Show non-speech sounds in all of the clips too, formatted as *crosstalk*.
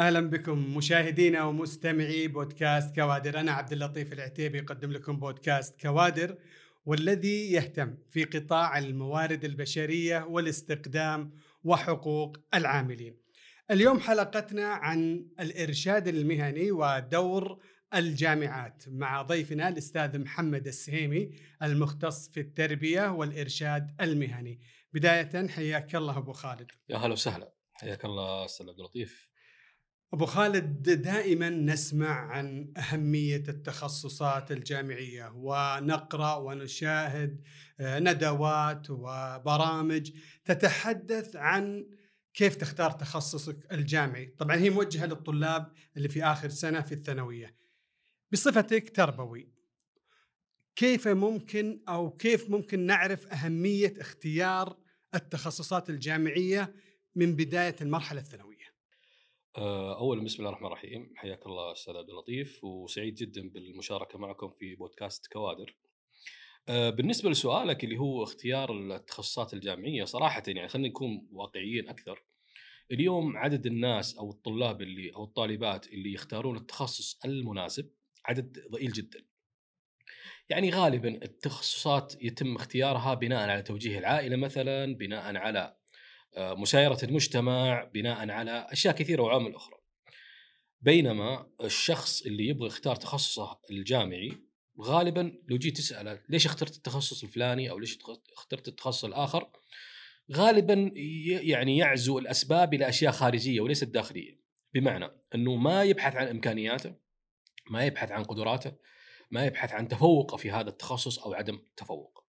أهلا بكم مشاهدينا ومستمعي بودكاست كوادر أنا عبد اللطيف العتيبي اقدم لكم بودكاست كوادر والذي يهتم في قطاع الموارد البشرية والاستقدام وحقوق العاملين. اليوم حلقتنا عن الإرشاد المهني ودور الجامعات مع ضيفنا الأستاذ محمد السهيمي المختص في التربية والإرشاد المهني. بداية حياك الله أبو خالد. يا هلا وسهلا حياك الله أستاذ عبد اللطيف. أبو خالد دائما نسمع عن أهمية التخصصات الجامعية ونقرأ ونشاهد آه، ندوات وبرامج تتحدث عن كيف تختار تخصصك الجامعي، طبعا هي موجهة للطلاب اللي في آخر سنة في الثانوية. بصفتك تربوي كيف ممكن أو كيف ممكن نعرف أهمية اختيار التخصصات الجامعية من بداية المرحلة الثانوية؟ آه، اولا بسم الله الرحمن الرحيم حياك الله أستاذ عبد اللطيف وسعيد جدا بالمشاركة معكم في بودكاست كوادر. آه، بالنسبة لسؤالك اللي هو اختيار التخصصات الجامعية صراحة يعني خلينا نكون واقعيين أكثر. اليوم عدد الناس أو الطلاب اللي أو الطالبات اللي يختارون التخصص المناسب عدد ضئيل جدا. يعني غالبا التخصصات يتم اختيارها بناء على توجيه العائلة مثلا، بناء على مسايرة المجتمع بناء على أشياء كثيرة وعوامل أخرى. بينما الشخص اللي يبغى يختار تخصصه الجامعي غالبا لو جيت تسأله ليش اخترت التخصص الفلاني أو ليش اخترت التخصص الآخر غالبا يعني يعزو الأسباب إلى أشياء خارجية وليست داخلية. بمعنى أنه ما يبحث عن إمكانياته ما يبحث عن قدراته ما يبحث عن تفوقه في هذا التخصص أو عدم تفوقه.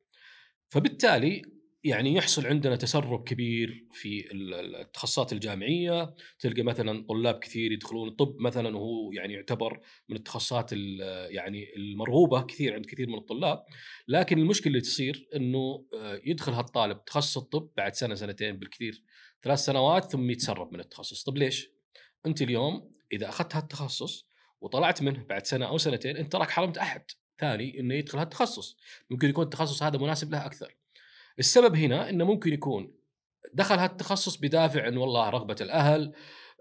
فبالتالي يعني يحصل عندنا تسرب كبير في التخصصات الجامعية. تلقى مثلا طلاب كثير يدخلون الطب مثلا وهو يعني يعتبر من التخصصات يعني المرغوبة كثير عند كثير من الطلاب. لكن المشكلة اللي تصير إنه آه، يدخل هالطالب تخصص الطب بعد سنة سنتين بالكثير. ثلاث سنوات ثم يتسرب من التخصص. طب ليش؟ أنت اليوم إذا أخذت هالتخصص وطلعت منه بعد سنة أو سنتين أنت تراك حرمت أحد ثاني إنه يدخل هالتخصص. ممكن يكون التخصص هذا مناسب له أكثر. السبب هنا إنه ممكن يكون دخل هالتخصص بدافع إن والله رغبة الأهل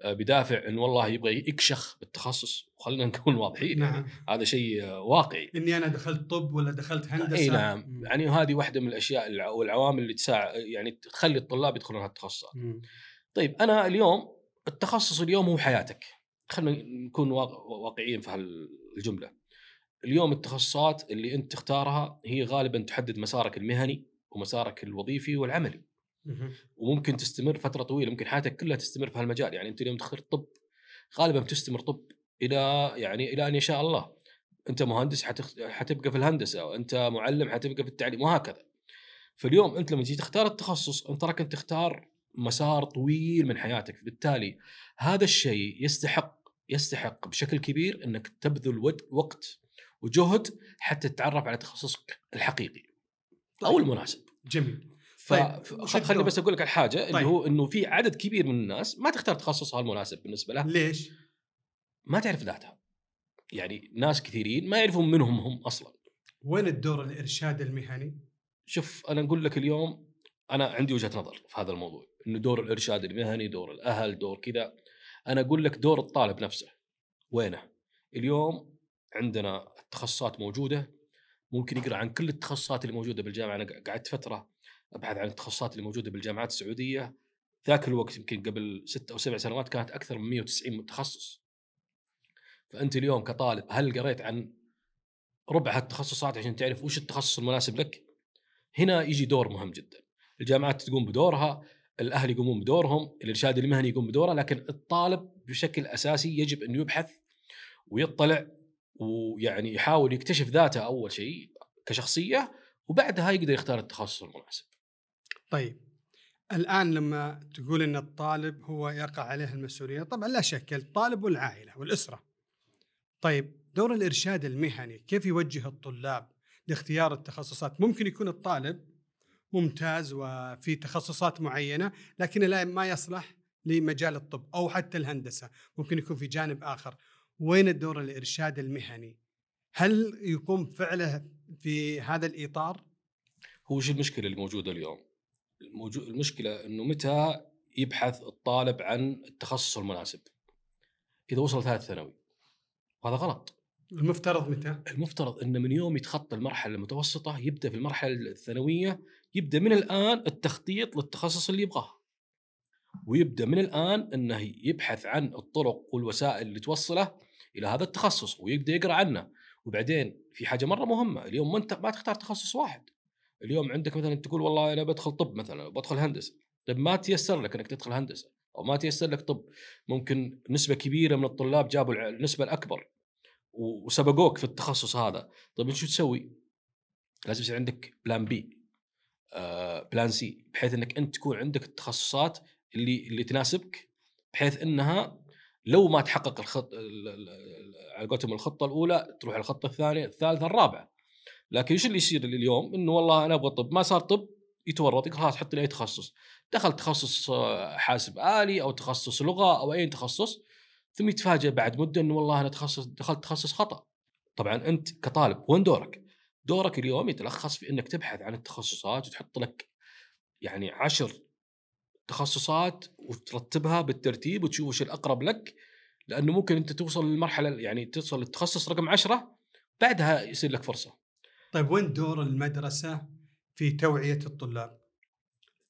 آه، بدافع إن والله يبغى يكشخ بالتخصص. وخلينا *laughs* نكون واضحين نعم. يعني هذا شيء واقعي. إني أنا دخلت طب ولا دخلت هندسة. إي نعم. يعني هذه واحدة من الأشياء والعوامل اللي تساعد يعني تخلي الطلاب يدخلون هالتخصصات. طيب أنا اليوم التخصص اليوم هو حياتك. خلينا نكون واقعيين في هالجملة. اليوم التخصصات اللي أنت تختارها هي غالبا تحدد مسارك المهني. ومسارك الوظيفي والعملي. وممكن تستمر فترة طويلة ممكن حياتك كلها تستمر في هالمجال. يعني أنت اليوم تختار طب غالبا بتستمر طب إلى يعني إلى أن يشاء الله. أنت مهندس حتخ... حتبقى في الهندسة وانت معلم حتبقى في التعليم وهكذا. فاليوم أنت لما تيجي تختار التخصص أنت راك تختار مسار طويل من حياتك. بالتالي هذا الشيء يستحق يستحق بشكل كبير إنك تبذل وقت وجهد حتى تتعرف على تخصصك الحقيقي. أو طيب. المناسب جميل. طيب خليني بس أقول لك الحاجة طيب. اللي هو إنه في عدد كبير من الناس ما تختار تخصصها المناسب بالنسبة له ليش؟ ما تعرف ذاتها يعني ناس كثيرين ما يعرفون منهم هم أصلا وين الدور الإرشاد المهني؟ شوف أنا أقول لك اليوم أنا عندي وجهة نظر في هذا الموضوع إنه دور الإرشاد المهني دور الأهل دور كذا أنا أقول لك دور الطالب نفسه وينه؟ اليوم عندنا التخصصات موجودة ممكن يقرأ عن كل التخصصات اللي موجودة بالجامعة أنا قعدت فترة أبحث عن التخصصات اللي موجودة بالجامعات السعودية ذاك الوقت يمكن قبل ست أو سبع سنوات كانت أكثر من 190 متخصص فأنت اليوم كطالب هل قريت عن ربع هالتخصصات عشان تعرف وش التخصص المناسب لك؟ هنا يجي دور مهم جدا. الجامعات تقوم بدورها، الأهل يقومون بدورهم، الإرشاد المهني يقوم بدوره، لكن الطالب بشكل أساسي يجب انه يبحث ويطلع ويعني يحاول يكتشف ذاته أول شيء كشخصية وبعدها يقدر يختار التخصص المناسب. طيب الآن لما تقول إن الطالب هو يقع عليه المسؤولية، طبعا لا شك الطالب والعائلة والأسرة. طيب دور الإرشاد المهني كيف يوجه الطلاب لاختيار التخصصات؟ ممكن يكون الطالب ممتاز وفي تخصصات معينة لكن لا ما يصلح لمجال الطب أو حتى الهندسة، ممكن يكون في جانب آخر. وين الدور الإرشاد المهني؟ هل يقوم فعله في هذا الإطار؟ هو وش المشكلة الموجودة اليوم؟ المشكلة إنه متى يبحث الطالب عن التخصص المناسب؟ إذا وصل ثالث ثانوي وهذا غلط المفترض متى؟ المفترض إنه من يوم يتخطى المرحلة المتوسطة يبدأ في المرحلة الثانوية يبدأ من الآن التخطيط للتخصص اللي يبغاه ويبدأ من الآن إنه يبحث عن الطرق والوسائل اللي توصله إلى هذا التخصص ويبدأ يقرأ عنه. وبعدين في حاجة مرة مهمة اليوم ما انت ما تختار تخصص واحد. اليوم عندك مثلا تقول والله أنا بدخل طب مثلا بدخل هندسة. طيب ما تيسر لك إنك تدخل هندسة؟ أو ما تيسر لك طب. ممكن نسبة كبيرة من الطلاب جابوا النسبة الأكبر. وسبقوك في التخصص هذا. طيب شو تسوي؟ لازم يصير عندك plan B plan C بحيث إنك أنت تكون عندك التخصصات اللي اللي تناسبك. بحيث إنها لو ما تحقق الخط على قولتهم الخطة الأولى تروح الخطة الثانية الثالثة الرابعة. لكن إيش اللي يصير اليوم إنه والله أنا أبغى طب. ما صار طب يتورط خلاص حط لي أي تخصص. دخل تخصص آه، حاسب آلي أو تخصص لغة أو أي تخصص ثم يتفاجئ بعد مدة إنه والله أنا تخصص دخلت تخصص خطأ. طبعا أنت كطالب وين دورك؟ دورك اليوم يتلخص في إنك تبحث عن التخصصات وتحط لك يعني عشر تخصصات وترتبها بالترتيب وتشوف وش الأقرب لك لأنه ممكن أنت توصل للمرحلة يعني توصل للتخصص رقم عشرة بعدها يصير لك فرصة. طيب وين دور المدرسة في توعية الطلاب؟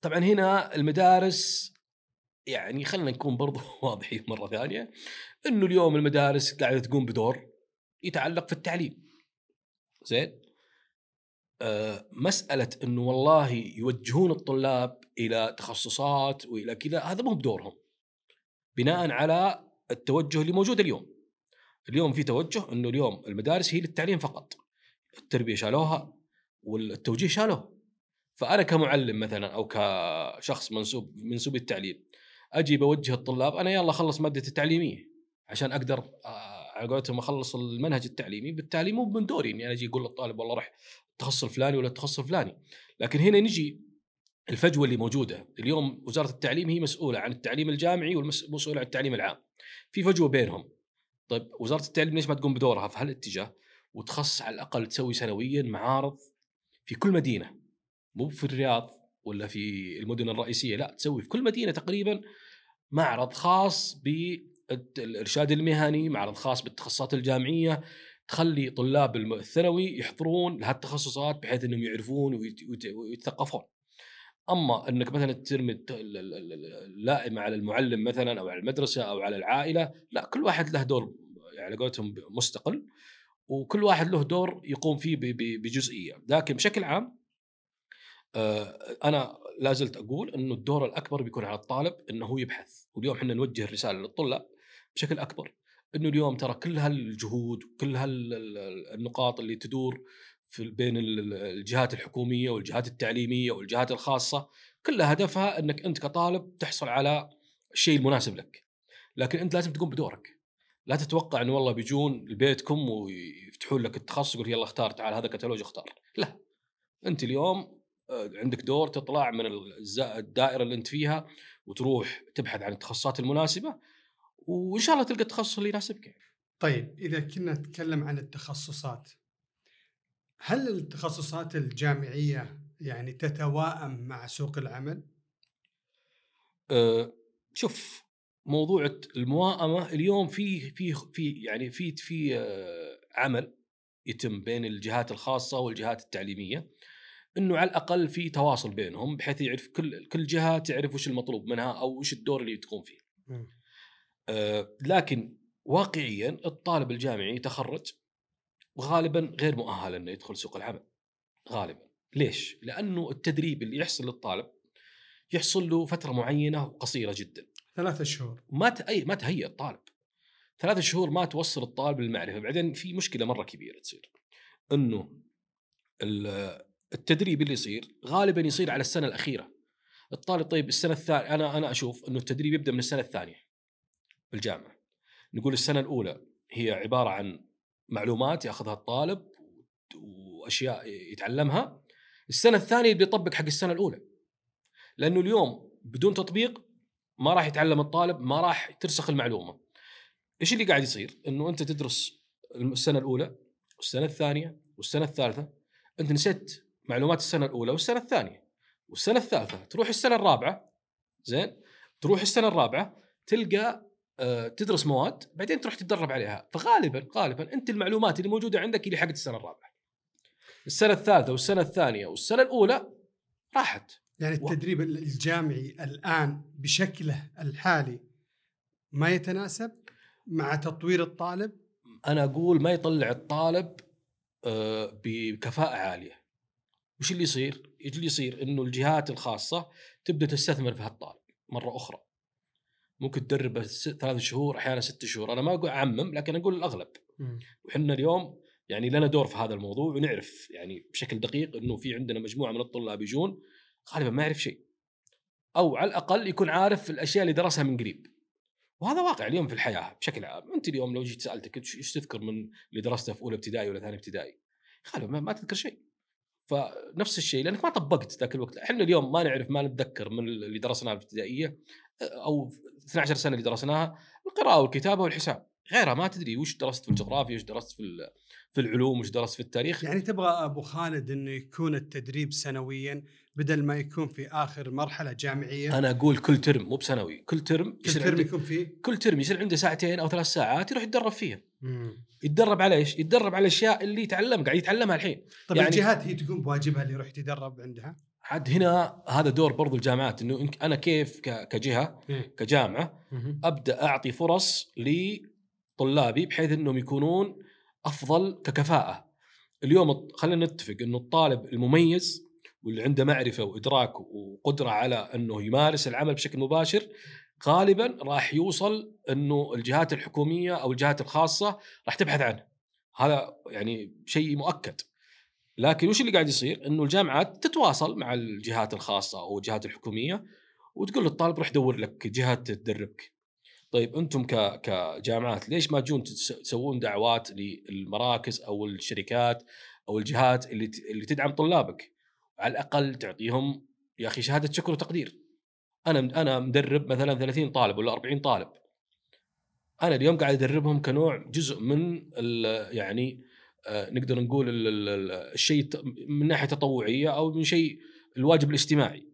طبعا هنا المدارس يعني خلينا نكون برضو *laughs* واضحين مرة ثانية إنه اليوم المدارس قاعدة تقوم بدور يتعلق في التعليم. زين؟ آه مسألة إنه والله يوجهون الطلاب إلى تخصصات وإلى كذا هذا مو بدورهم. بناء على التوجه اللي موجود اليوم. اليوم في توجه إنه اليوم المدارس هي للتعليم فقط. التربية شالوها والتوجيه شالوه. فأنا كمعلم مثلا أو كشخص منسوب منسوب التعليم أجي بوجه الطلاب أنا يلا خلص مادتي التعليمية عشان أقدر آه، على قولتهم أخلص المنهج التعليمي بالتالي مو من دوري إني أنا أجي أقول للطالب والله روح التخصص الفلاني ولا التخصص الفلاني لكن هنا نجي الفجوة اللي موجودة. اليوم وزارة التعليم هي مسؤولة عن التعليم الجامعي والمسؤولة عن التعليم العام. في فجوة بينهم. طيب وزارة التعليم ليش ما تقوم بدورها في هالاتجاه؟ وتخصص على الأقل تسوي سنويا معارض في كل مدينة. مو في الرياض ولا في المدن الرئيسية لا تسوي في كل مدينة تقريبا معرض خاص بالإرشاد المهني معرض خاص بالتخصصات الجامعية. تخلي طلاب الثانوي يحضرون لهالتخصصات بحيث إنهم يعرفون ويتثقفون. أما إنك مثلا ترمي اللائمة على المعلم مثلا أو على المدرسة أو على العائلة لا كل واحد له دور على قولتهم مستقل وكل واحد له دور يقوم فيه بجزئية. لكن بشكل عام آه، أنا لا زلت أقول إنه الدور الأكبر بيكون على الطالب إنه هو يبحث. واليوم إحنا نوجه الرساله للطلاب بشكل أكبر. إنه اليوم ترى كل هالجهود وكل هالنقاط اللي تدور في بين الجهات الحكومية والجهات التعليمية والجهات الخاصة كلها هدفها إنك أنت كطالب تحصل على الشيء المناسب لك. لكن أنت لازم تقوم بدورك. لا تتوقع إنه والله بيجون لبيتكم ويفتحون لك التخصص يقول يلا اختار تعال هذا كتالوج اختار. لا. أنت اليوم آه، عندك دور تطلع من الدائرة اللي أنت فيها وتروح تبحث عن التخصصات المناسبة وإن شاء الله تلقى التخصص اللي يناسبك طيب إذا كنا نتكلم عن التخصصات هل التخصصات الجامعية يعني تتواءم مع سوق العمل؟ أه شوف موضوع المواءمه اليوم في في في يعني في في أه عمل يتم بين الجهات الخاصة والجهات التعليمية إنه على الأقل في تواصل بينهم بحيث يعرف كل كل جهه تعرف وش المطلوب منها أو وش الدور اللي تقوم فيه. آه لكن واقعيا الطالب الجامعي يتخرج وغالبا غير مؤهل إنه يدخل سوق العمل. غالبا. ليش؟ لأنه التدريب اللي يحصل للطالب يحصل له فترة معينة وقصيره جدا. ثلاثة شهور. ما أي ما تهيئ الطالب. ثلاثة شهور ما توصل الطالب للمعرفة، بعدين في مشكلة مرة كبيرة تصير. إنه التدريب اللي يصير غالبا يصير على السنة الأخيرة الطالب طيب السنة الثانية أنا أنا أشوف إنه التدريب يبدأ من السنة الثانية بالجامعة نقول السنة الأولى هي عبارة عن معلومات ياخذها الطالب وأشياء يتعلمها. السنة الثانية بيطبق حق السنة الأولى. لأنه اليوم بدون تطبيق ما راح يتعلم الطالب ما راح ترسخ المعلومة. إيش اللي قاعد يصير؟ إنه أنت تدرس السنة الأولى والسنة الثانية والسنة الثالثة. أنت نسيت معلومات السنة الأولى والسنة الثانية. والسنة الثالثة تروح السنة الرابعة. زين؟ تروح السنة الرابعة تلقى تدرس مواد بعدين تروح تتدرب عليها. فغالبا غالبا أنت المعلومات اللي موجودة عندك اللي حقت السنة الرابعة. السنة الثالثة والسنة الثانية والسنة الأولى راحت. يعني التدريب الجامعي الآن بشكله الحالي ما يتناسب مع تطوير الطالب؟ أنا أقول ما يطلع الطالب آه، بكفاءة عالية. وش اللي يصير؟ اللي يصير؟ إنه الجهات الخاصة تبدأ تستثمر في هالطالب مرة أخرى. ممكن تدربه ثلاث شهور أحيانا ست شهور. أنا ما أقول أعمم لكن أقول الأغلب. وحنا اليوم يعني لنا دور في هذا الموضوع ونعرف يعني بشكل دقيق إنه في عندنا مجموعة من الطلاب يجون غالبا ما يعرف شيء. أو على الأقل يكون عارف الأشياء اللي درسها من قريب. وهذا واقع اليوم في الحياة بشكل عام. أنت اليوم لو جيت سألتك إيش تذكر من اللي درسته في أولى ابتدائي ولا ثاني ابتدائي؟ غالبا ما تذكر شيء. فنفس الشيء لأنك ما طبقت ذاك الوقت. إحنا اليوم ما نعرف ما نتذكر من اللي درسناه في الابتدائية. أو 12 سنة اللي درسناها القراءة والكتابة والحساب غيرها ما تدري وش درست في الجغرافيا وش درست في في العلوم وش درست في التاريخ يعني تبغى أبو خالد إنه يكون التدريب سنويا بدل ما يكون في آخر مرحلة جامعية أنا أقول كل ترم مو بسنوي كل ترم كل ترم يكون فيه كل ترم يصير عنده ساعتين أو ثلاث ساعات يروح يتدرب فيها مم. يتدرب على إيش؟ يتدرب على الأشياء اللي يتعلم قاعد يتعلمها الحين طيب يعني الجهات هي تقوم بواجبها اللي يروح يتدرب عندها؟ عاد هنا هذا دور برضو الجامعات إنه أنا كيف كجهة إيه؟ كجامعة أبدأ أعطي فرص لطلابي بحيث إنهم يكونون أفضل ككفاءة. اليوم خلينا نتفق إنه الطالب المميز واللي عنده معرفة وإدراك وقدرة على إنه يمارس العمل بشكل مباشر غالبا راح يوصل إنه الجهات الحكومية أو الجهات الخاصة راح تبحث عنه. هذا يعني شيء مؤكد. لكن وش اللي قاعد يصير؟ إنه الجامعات تتواصل مع الجهات الخاصة أو الجهات الحكومية وتقول للطالب روح دور لك جهة تدربك. طيب أنتم كجامعات ليش ما تجون تسوون دعوات للمراكز أو الشركات أو الجهات اللي اللي تدعم طلابك؟ على الأقل تعطيهم يا أخي شهادة شكر وتقدير. أنا أنا مدرب مثلا 30 طالب ولا 40 طالب. أنا اليوم قاعد أدربهم كنوع جزء من يعني نقدر نقول الشيء من ناحية تطوعية أو من شيء الواجب الاجتماعي.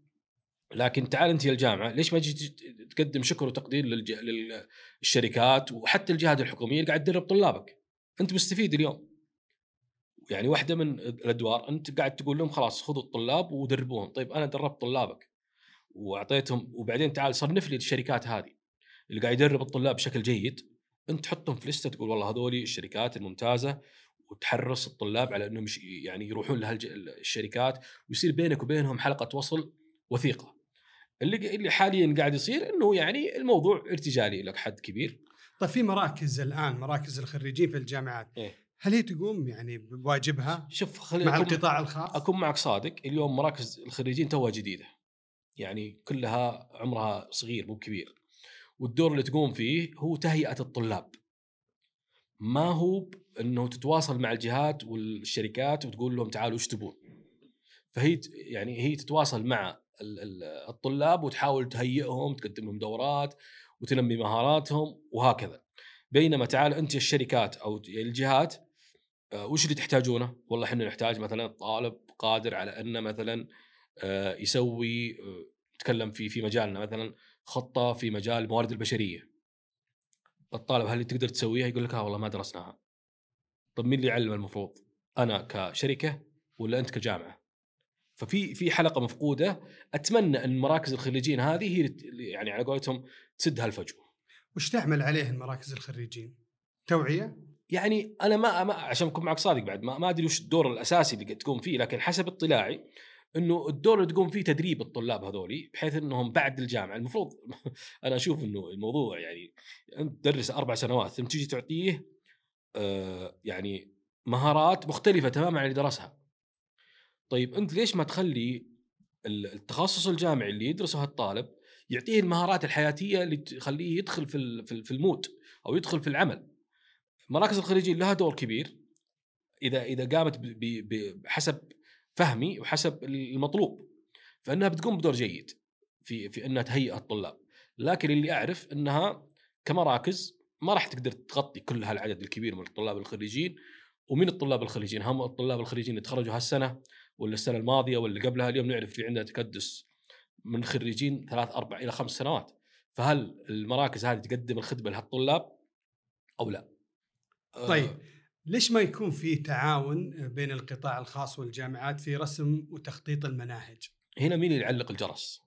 لكن تعال أنت يا الجامعة ليش ما تجي تقدم شكر وتقدير للشركات وحتى الجهات الحكومية اللي قاعد تدرب طلابك؟ أنت مستفيد اليوم. يعني واحدة من الأدوار أنت قاعد تقول لهم خلاص خذوا الطلاب ودربوهم. طيب أنا دربت طلابك وأعطيتهم وبعدين تعال صنف لي الشركات هذه اللي قاعد يدرب الطلاب بشكل جيد. أنت تحطهم في لستة تقول والله هذول الشركات الممتازة وتحرص الطلاب على إنهم يعني يروحون لهالشركات ويصير بينك وبينهم حلقة وصل وثيقة. اللي اللي حاليا قاعد يصير إنه يعني الموضوع ارتجالي لك حد كبير. طيب في مراكز الآن مراكز الخريجين في الجامعات إيه؟ هل هي تقوم يعني بواجبها شوف خلي مع القطاع الخاص؟ أكون معك صادق اليوم مراكز الخريجين توها جديدة. يعني كلها عمرها صغير مو كبير. والدور اللي تقوم فيه هو تهيئة الطلاب. ما هو إنه تتواصل مع الجهات والشركات وتقول لهم تعالوا إيش تبون فهي يعني هي تتواصل مع الطلاب وتحاول تهيئهم تقدم لهم دورات وتنمي مهاراتهم وهكذا بينما تعال أنت الشركات أو الجهات آه، وش اللي تحتاجونه؟ والله إحنا نحتاج مثلا طالب قادر على إنه مثلا آه، يسوي آه، نتكلم في في مجالنا مثلا خطة في مجال الموارد البشرية. الطالب هل تقدر تسويها؟ يقول لك آه والله ما درسناها. طب مين اللي يعلم المفروض؟ أنا كشركة ولا أنت كجامعة؟ ففي في حلقة مفقودة أتمنى إن مراكز الخريجين هذه هي يعني على قولتهم تسد هالفجوة. وش تعمل عليه المراكز الخريجين؟ توعية؟ يعني أنا ما, ما عشان أكون معك صادق بعد ما, ما أدري وش الدور الأساسي اللي تقوم فيه لكن حسب اطلاعي إنه الدور اللي تقوم فيه تدريب الطلاب هذولي بحيث إنهم بعد الجامعة المفروض *laughs* أنا أشوف إنه الموضوع يعني أنت تدرس أربع سنوات ثم تيجي تعطيه آه، يعني مهارات مختلفة تماما عن اللي درسها. طيب أنت ليش ما تخلي التخصص الجامعي اللي يدرسه الطالب يعطيه المهارات الحياتية اللي تخليه يدخل في في المود أو يدخل في العمل. مراكز الخريجين لها دور كبير إذا إذا قامت بحسب فهمي وحسب المطلوب. فإنها بتقوم بدور جيد في في إنها تهيئ الطلاب. لكن اللي أعرف إنها كمراكز ما راح تقدر تغطي كل هالعدد الكبير من الطلاب الخريجين. ومن الطلاب الخريجين؟ هم الطلاب الخريجين اللي تخرجوا هالسنة ولا السنة الماضية ولا قبلها؟ اليوم نعرف في عندنا تكدس من خريجين ثلاث أربع إلى خمس سنوات. فهل المراكز هذه تقدم الخدمة لهالطلاب أو لا؟ آه، طيب. ليش ما يكون في تعاون بين القطاع الخاص والجامعات في رسم وتخطيط المناهج؟ هنا مين اللي يعلق الجرس؟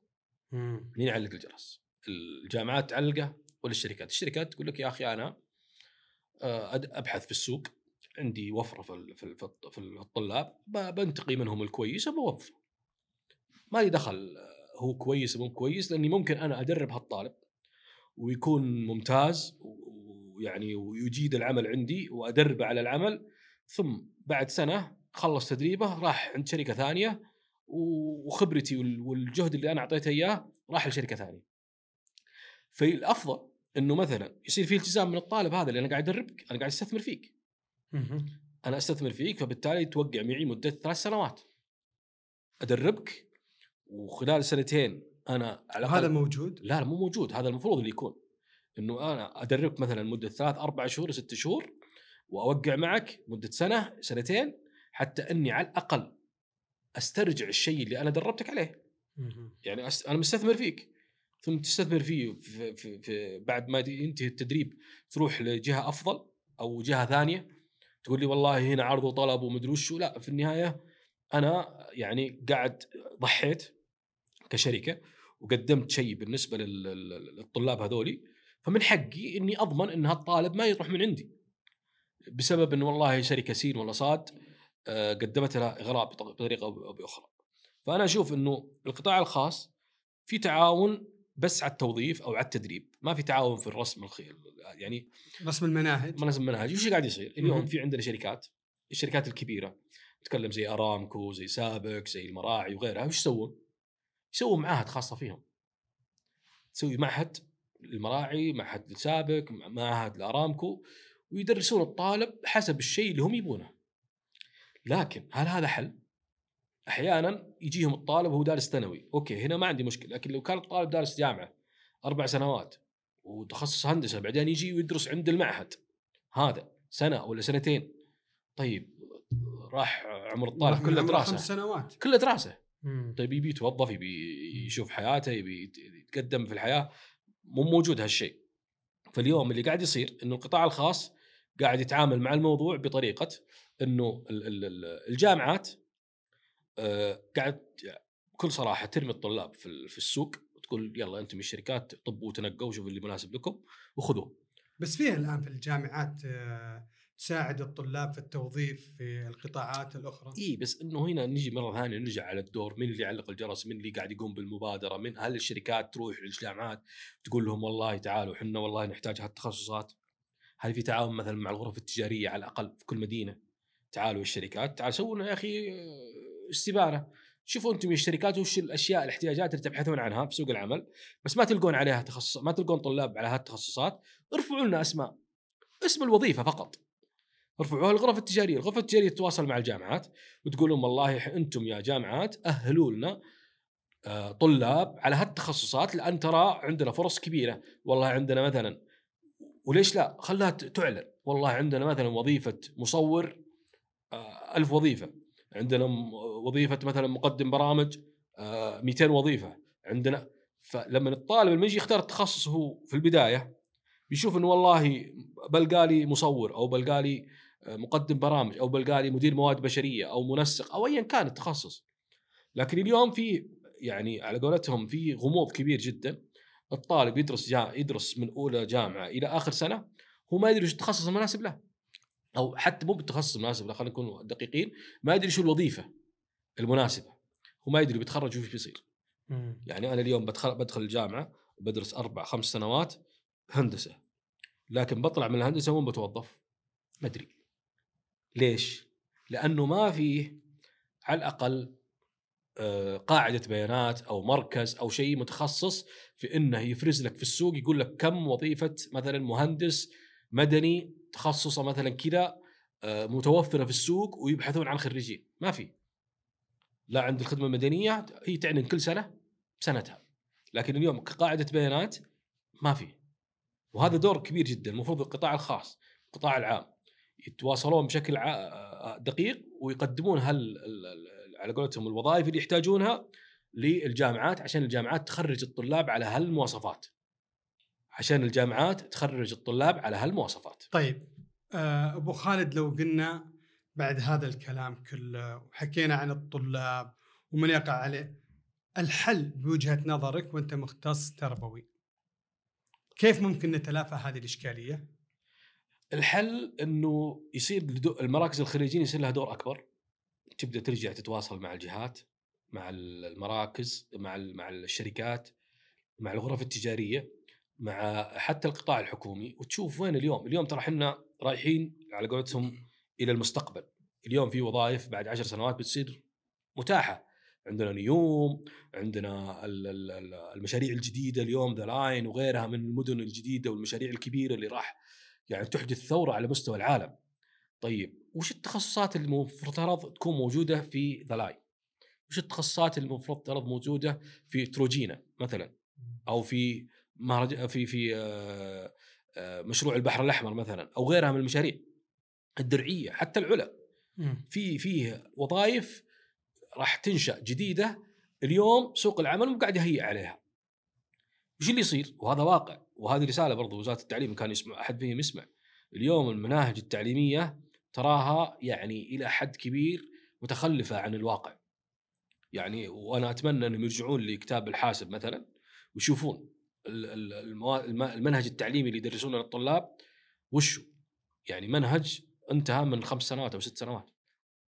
مين يعلق الجرس؟ الجامعات تعلقه ولا الشركات؟ الشركات تقول لك يا أخي أنا آه، أبحث في السوق عندي وفرة في في ال- في الط- في الطلاب بنتقي منهم الكويس وبوظفه. ما لي دخل آه، هو كويس مو كويس لأني ممكن أنا أدرب هالطالب ويكون ممتاز ويعني ويجيد العمل عندي وادربه على العمل. ثم بعد سنة خلص تدريبه راح عند شركة ثانية وخبرتي وال- والجهد اللي أنا أعطيته إياه راح لشركة ثانية. فالأفضل إنه مثلا يصير في التزام من الطالب هذا اللي أنا قاعد أدربك أنا قاعد أستثمر فيك. أنا أستثمر فيك فبالتالي توقع معي مدة ثلاث سنوات. أدربك وخلال سنتين أنا على هذا موجود؟ لا لا مو موجود هذا المفروض اللي يكون. إنه أنا ادربك مثلا مدة ثلاث أربع شهور ست شهور وأوقع معك مدة سنة سنتين حتى إني على الأقل أسترجع الشيء اللي أنا دربتك عليه يعني. أنا مستثمر فيك ثم تستثمر فيه في, في, في بعد ما ينتهي التدريب تروح لجهة أفضل أو جهة ثانية تقول لي والله هنا عرض وطلب ومدري وشو لا في النهاية أنا يعني قاعد ضحيت كشركة وقدمت شيء بالنسبة لل- لل- للطلاب هذولي فمن حقي إني أضمن إن هالطالب ما يروح من عندي بسبب انه والله شركه سين ولا صاد آه، قدمت لها إغراء بط- بطريقة أو بأخرى. فأنا أشوف إنه القطاع الخاص في تعاون بس على التوظيف أو على التدريب، ما في تعاون في الرسم الخير يعني رسم المناهج منظم منهج وش قاعد يصير؟ اليوم. في عندنا شركات الشركات الكبيرة نتكلم زي أرامكو زي سابك زي المراعي وغيرها وش يسوون؟ يسوون معاهد خاصة فيهم تسوي معهد المراعي معهد السابك معهد الأرامكو ويدرسون الطالب حسب الشيء اللي هم يبونه. لكن هل هذا حل؟ أحيانا يجيهم الطالب وهو دارس ثانوي، أوكي هنا ما عندي مشكلة، لكن لو كان الطالب دارس جامعة أربع سنوات وتخصص هندسة بعدين يجي ويدرس عند المعهد هذا سنة ولا سنتين. طيب راح عمر الطالب كله دراسة. خمس سنوات. كله دراسة. مم. طيب يبي يتوظف يبي يشوف حياته يبي يت- يتقدم في الحياة. مو موجود هالشيء. فاليوم اللي قاعد يصير إنه القطاع الخاص قاعد يتعامل مع الموضوع بطريقة إنه ال- ال- ال- الجامعات آه، قاعد بكل صراحة ترمي الطلاب في ال- في السوق وتقول يلا أنتم الشركات طبوا وتنقوا وشوفوا اللي مناسب لكم وخذوه. بس فيه الآن في الجامعات آه، تساعد الطلاب في التوظيف في القطاعات الأخرى؟ إي بس إنه هنا نجي مرة ثانية نرجع على الدور مين اللي يعلق الجرس مين اللي قاعد يقوم بالمبادرة من هل الشركات تروح للجامعات تقول لهم والله تعالوا إحنا والله نحتاج هالتخصصات؟ هل في تعاون مثلا مع الغرف التجارية على الأقل في كل مدينة؟ تعالوا الشركات تعالوا سووا لنا يا أخي استبانه شوفوا أنتم الشركات وش الأشياء الاحتياجات اللي تبحثون عنها في سوق العمل بس ما تلقون عليها تخصص ما تلقون طلاب على هالتخصصات. ارفعوا لنا أسماء اسم الوظيفة فقط. ارفعوها للغرف التجارية، الغرفة التجارية تتواصل مع الجامعات وتقول لهم والله أنتم يا جامعات اهلوا لنا آه، طلاب على هالتخصصات لأن ترى عندنا فرص كبيرة، والله عندنا مثلا وليش لا؟ خلها ت- تعلن، والله عندنا مثلا وظيفة مصور آه، ألف وظيفة، عندنا وظيفة مثلا مقدم برامج آه، 200 وظيفة، عندنا فلما الطالب لما يجي يختار التخصص هو في البداية. بيشوف إنه والله بلقالي مصور أو بلقالي مقدم برامج أو بلقالي مدير مواد بشرية أو منسق أو ايا كان التخصص. لكن اليوم في يعني على قولتهم في غموض كبير جدا. الطالب يدرس جا يدرس من أولى جامعة إلى آخر سنة هو ما يدري إيش التخصص المناسب له. أو حتى مو بالتخصص المناسب له خلينا نكون دقيقين ما يدري شو الوظيفة المناسبة. هو ما يدري بيتخرج وش بيصير. يعني أنا اليوم بدخل بدخل الجامعة بدرس أربع خمس سنوات. هندسة. لكن بطلع من الهندسة وين بتوظف؟ ما أدري. ليش؟ لأنه ما فيه على الأقل آه، قاعدة بيانات أو مركز أو شيء متخصص في إنه يفرز لك في السوق يقول لك كم وظيفة مثلا مهندس مدني تخصصه مثلا كذا آه، متوفرة في السوق ويبحثون عن خريجين. ما في. لا عند الخدمة المدنية هي تعلن كل سنة بسنتها لكن اليوم كقاعدة بيانات ما في. وهذا دور كبير جدا المفروض القطاع الخاص القطاع العام يتواصلون بشكل دقيق ويقدمون هل ال- ال- على قولتهم الوظائف اللي يحتاجونها للجامعات عشان الجامعات تخرج الطلاب على هالمواصفات. عشان الجامعات تخرج الطلاب على هالمواصفات. طيب آه، أبو خالد لو قلنا بعد هذا الكلام كله وحكينا عن الطلاب ومن يقع عليه الحل بوجهة نظرك وأنت مختص تربوي؟ كيف ممكن نتلافى هذه الإشكالية؟ الحل إنه يصير المراكز الخريجين يصير لها دور أكبر. تبدأ ترجع تتواصل مع الجهات مع المراكز مع مع الشركات مع الغرف التجارية مع حتى القطاع الحكومي. وتشوف وين اليوم؟ اليوم ترى إحنا رايحين على قولتهم إلى المستقبل. اليوم في وظائف بعد عشر سنوات بتصير متاحة. عندنا نيوم عندنا ال- ال- ال- المشاريع الجديدة اليوم The Line وغيرها من المدن الجديدة والمشاريع الكبيرة اللي راح يعني تحدث ثورة على مستوى العالم. طيب وش التخصصات المفترض تكون موجودة في The Line وش التخصصات المفترض موجودة في Trojena مثلا؟ أو في مهرج في في آه، آه، مشروع البحر الأحمر مثلا؟ أو غيرها من المشاريع الدرعية حتى العلا. في فيه وظائف راح تنشأ جديدة اليوم سوق العمل مو قاعد يهيئ عليها. وش اللي يصير؟ وهذا واقع وهذه رسالة برضو وزارة التعليم كان يسمع أحد فيهم يسمع. اليوم المناهج التعليمية تراها يعني إلى حد كبير متخلفة عن الواقع. يعني وأنا أتمنى أنهم يرجعون لكتاب الحاسب مثلا ويشوفون المنهج التعليمي اللي يدرسونه للطلاب وشو؟ يعني منهج انتهى من خمس سنوات أو ست سنوات.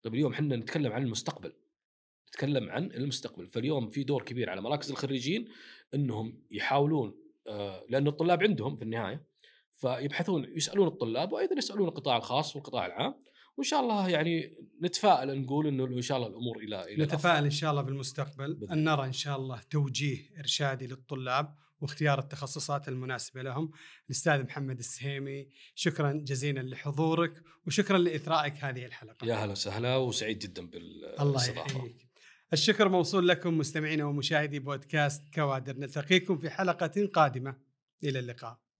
طيب اليوم إحنا نتكلم عن المستقبل. نتكلم عن المستقبل. فاليوم في دور كبير على مراكز الخريجين إنهم يحاولون آه، لأن الطلاب عندهم في النهاية فيبحثون يسألون الطلاب وأيضا يسألون القطاع الخاص والقطاع العام وإن شاء الله يعني نتفائل نقول إنه إن شاء الله الأمور إلى إلى. نتفائل إن شاء الله بالمستقبل. بالضبط. أن نرى إن شاء الله توجيه إرشادي للطلاب واختيار التخصصات المناسبة لهم. الأستاذ محمد السهيمي شكرا جزيلا لحضورك وشكرا لإثرائك هذه الحلقة. يا هلا وسهلا وسعيد جدا الله بالاستضافة. يحييك. الشكر موصول لكم مستمعينا ومشاهدي بودكاست كوادر نلتقيكم في حلقة قادمة. إلى اللقاء.